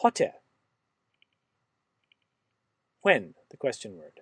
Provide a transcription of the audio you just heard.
Potter. When, the question word.